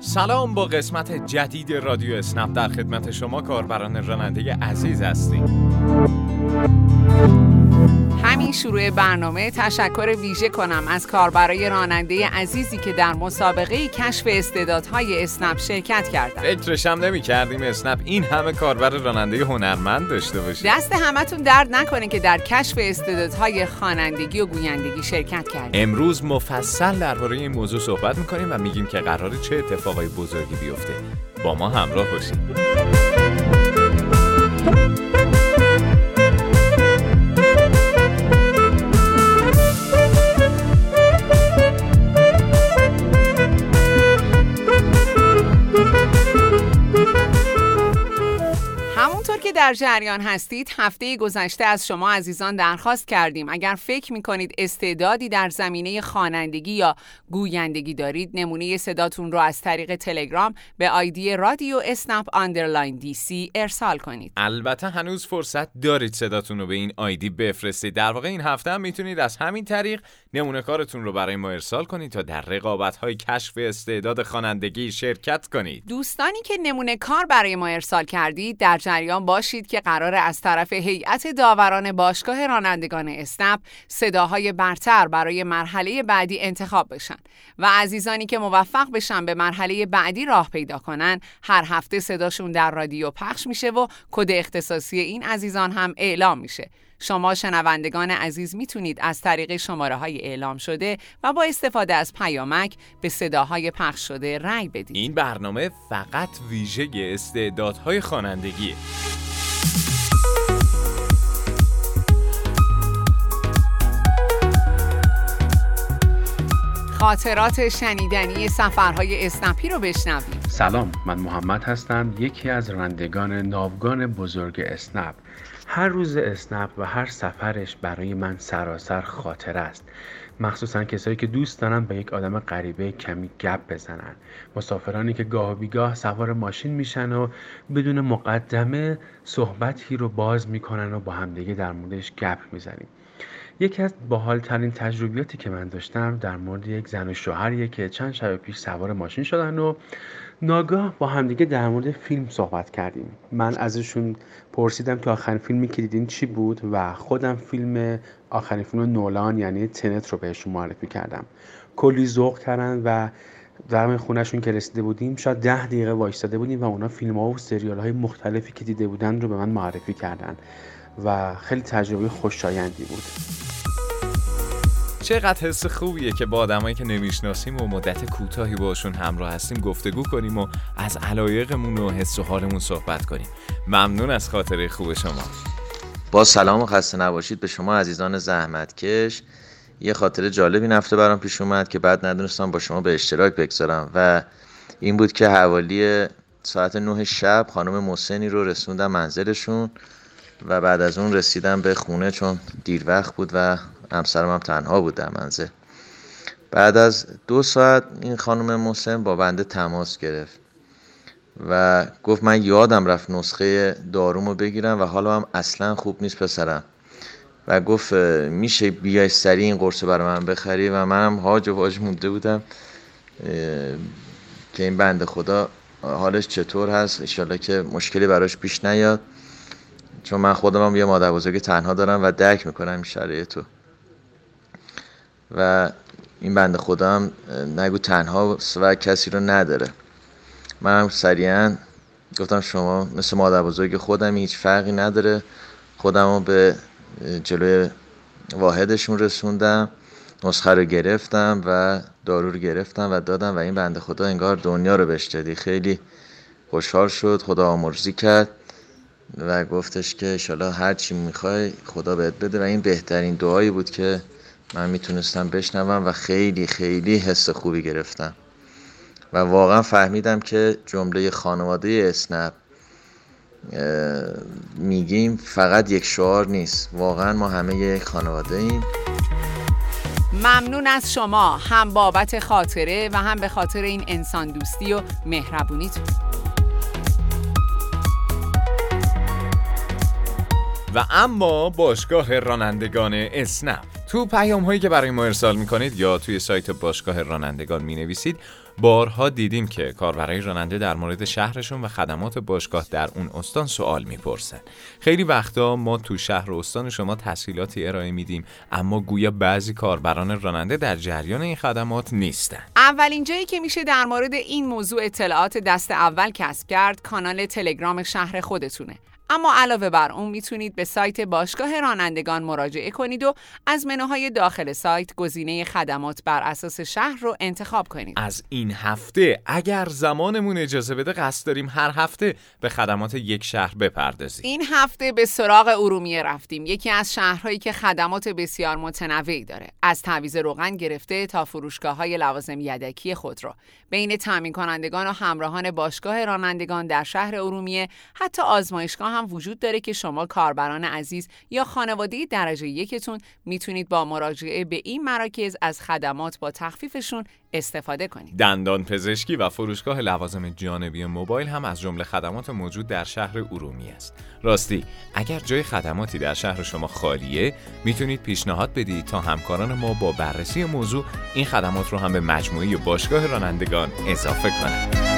سلام با قسمت جدید رادیو اسنپ در خدمت شما کاربران راننده عزیز هستیم. همین شروع برنامه تشکر ویژه کنم از کاربرای راننده عزیزی که در مسابقه کشف استعدادهای اسنپ شرکت کردند. فکرش هم نمی کردیم اسنپ این همه کاربر راننده هنرمند داشته باشه. دست همتون درد نکنه که در کشف استعدادهای خوانندگی و گویندگی شرکت کردیم. امروز مفصل درباره این موضوع صحبت می‌کنیم و میگیم که قرار چه اتفاقای بزرگی بیفته. با ما همراه باشید. که در جریان هستید هفته گذشته از شما عزیزان درخواست کردیم. اگر فکر می کنید استعدادی در زمینه خوانندگی یا گویندگی دارید نمونه صداتون رو از طریق تلگرام به آیدی رادیو اسنپ underline DC ارسال کنید. البته هنوز فرصت دارید صداتون رو به این آیدی بفرستید. در واقع این هفته هم می‌تونید از همین طریق نمونه کارتون رو برای ما ارسال کنید تا در رقابت های کشف استعداد خوانندگی شرکت کنید. دوستانی که نمونه کار برای ما ارسال کردید در جریان باشید که قراره از طرف هیئت داوران باشگاه رانندگان اسنپ صداهای برتر برای مرحله بعدی انتخاب بشن و عزیزانی که موفق بشن به مرحله بعدی راه پیدا کنن هر هفته صداشون در رادیو پخش میشه و کد اختصاصی این عزیزان هم اعلام میشه. شما شنوندگان عزیز می‌تونید از طریق شماره های اعلام شده و با استفاده از پیامک به صداهای پخش شده رأی بدید. این برنامه فقط ویژه استعدادهای خوانندگیه. خاطرات شنیدنی سفرهای اسنپی رو بشنویم سلام من محمد هستم یکی از رانندگان ناوگان بزرگ اسنپ. هر روز اسنپ و هر سفرش برای من سراسر خاطر است. مخصوصا کسایی که دوست دارن با یک آدم غریبه کمی گپ بزنن. مسافرانی که گاه بیگاه سوار ماشین میشن و بدون مقدمه صحبتی رو باز می‌کنن و با همدیگه در موردش گپ می‌زنیم. یکی از باحالترین تجربیاتی که من داشتم در مورد یک زن و شوهریه که چند شب پیش سوار ماشین شدن و ناگاه با همدیگه در مورد فیلم صحبت کردیم. من ازشون پرسیدم که آخرین فیلمی که دیدین چی بود و خودم فیلم آخرین فیلم نولان یعنی تنت رو بهشون معرفی کردم. کلی ذوق کردن و در خونهشون که رسیده بودیم شاید ده دقیقه وایستاده بودیم و اونا فیلم ها و سریال های مختلفی که دیده بودن رو به من معرفی کردن و خیلی تجربه خوشایندی بود. چقدر حس خوبیه که با آدمایی که نمی‌شناسیم و مدت کوتاهی باشون همراه هستیم گفتگو کنیم و از علایقمون و حس و حالمون صحبت کنیم. ممنون از خاطره خوب شما. با سلام و خسته نباشید به شما عزیزان زحمتکش. یه خاطره جالبی نفته برام پیش اومد که بعد ندونستم با شما به اشتراک بگذارم و این بود که حوالی ساعت نه شب خانم محسنی رو رسوندم منزلشون و بعد از اون رسیدم به خونه چون دیر وقت بود و همسرم هم تنها بود در منزل. بعد از دو ساعت این خانم محسن با بنده تماس گرفت و گفت من یادم رفت نسخه دارومو بگیرم و حالا هم اصلا خوب نیست پسرم. و گفت میشه بیای سریع این قرص برای من بخری؟ و منم هاج و واج مونده بودم. که این بنده خدا حالش چطور هست؟ انشالله که مشکلی براش پیش نیاد. چون من خودم هم یه مادر بزرگ تنها دارم و درک می‌کنم این شرایط و این بنده خدا هم نگو تنها و کسی رو نداره. من سریعا گفتم شما مثل مادر بزرگ خودم هیچ فرقی نداره. خودم رو به جلوی واحدشون رسوندم نسخه رو گرفتم و دارو رو گرفتم و دادم و این بنده خدا انگار دنیا رو بهش دادی. خیلی خوشحال شد خدا آمرزی کرد و گفتش که انشالله هر چی می‌خوای خدا بهت بده و این بهترین دعایی بود که من می‌تونستم بشنوم و خیلی خیلی حس خوبی گرفتم. و واقعا فهمیدم که جمله خانواده اسنپ میگیم فقط یک شعار نیست. واقعا ما همه یک خانواده ایم. ممنون از شما. هم بابت خاطره و هم به خاطر این انسان دوستی و مهربونیتون و اما باشگاه رانندگان اسنپ. تو پیام هایی که برای ما ارسال می‌کنید یا توی سایت باشگاه رانندگان می نویسید بارها دیدیم که کاربرای راننده در مورد شهرشون و خدمات باشگاه در اون استان سوال می‌پرسن. خیلی وقتا ما تو شهر و استان شما تسهیلاتی ارائه میدیم اما گویا بعضی کاربران راننده در جریان این خدمات نیستن. اولین جایی که میشه در مورد این موضوع اطلاعات دست اول کسب کرد کانال تلگرام شهر خودتونه. اما علاوه بر اون می‌تونید به سایت باشگاه رانندگان مراجعه کنید و از منوهای داخل سایت گزینه خدمات بر اساس شهر رو انتخاب کنید. از این هفته اگر زمانمون اجازه بده قصد داریم هر هفته به خدمات یک شهر بپردازیم. این هفته به سراغ ارومیه رفتیم. یکی از شهرهایی که خدمات بسیار متنوعی داره. از تعویض روغن گرفته تا فروشگاه های لوازم یدکی خودرو. بین تامین کنندگان و همراهان باشگاه رانندگان در شهر ارومیه حتی آزمایشگاه هم وجود داره که شما کاربران عزیز یا خانواده درجه یکتون می‌تونید با مراجعه به این مراکز از خدمات با تخفیفشون استفاده کنید. دندان پزشکی و فروشگاه لوازم جانبی موبایل هم از جمله خدمات موجود در شهر ارومیه است. راستی اگر جای خدماتی در شهر شما خالیه می‌تونید پیشنهاد بدید تا همکاران ما با بررسی موضوع این خدمات رو هم به مجموعه باشگاه رانندگان اضافه کنند.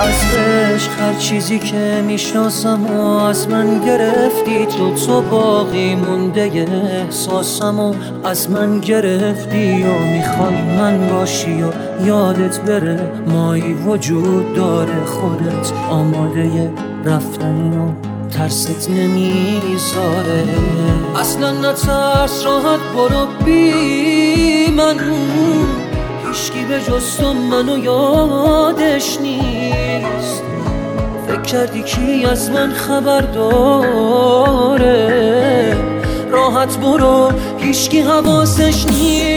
از عشق هر چیزی که می‌شناسم و از من گرفتی تو تو باقی مونده احساسم و از من گرفتی و می‌خوای من باشی و یادت بره مایی وجود داره خودت آماده رفتنی و ترست نمی‌ذاره اصلا نترس راحت برو بی من. هیشکی به جز منو یادش نیست. فکر کردی کی از من خبر داره؟ راحت برو هیشکی حواسش نیست.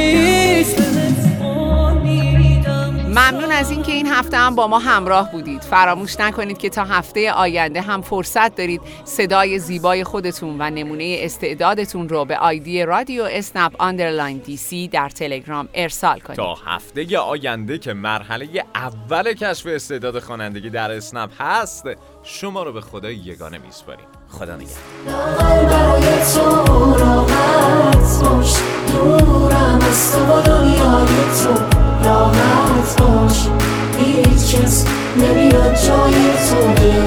این هفته هم با ما همراه بودید. فراموش نکنید که تا هفته آینده هم فرصت دارید صدای زیبای خودتون و نمونه استعدادتون رو به آیدی رادیو اسنپ underline DC در تلگرام ارسال کنید. تا هفته آینده که مرحله اول کشف استعداد خوانندگی در اسنپ هست شما رو به خدای یگانه میسپاریم. خدا نگهدار.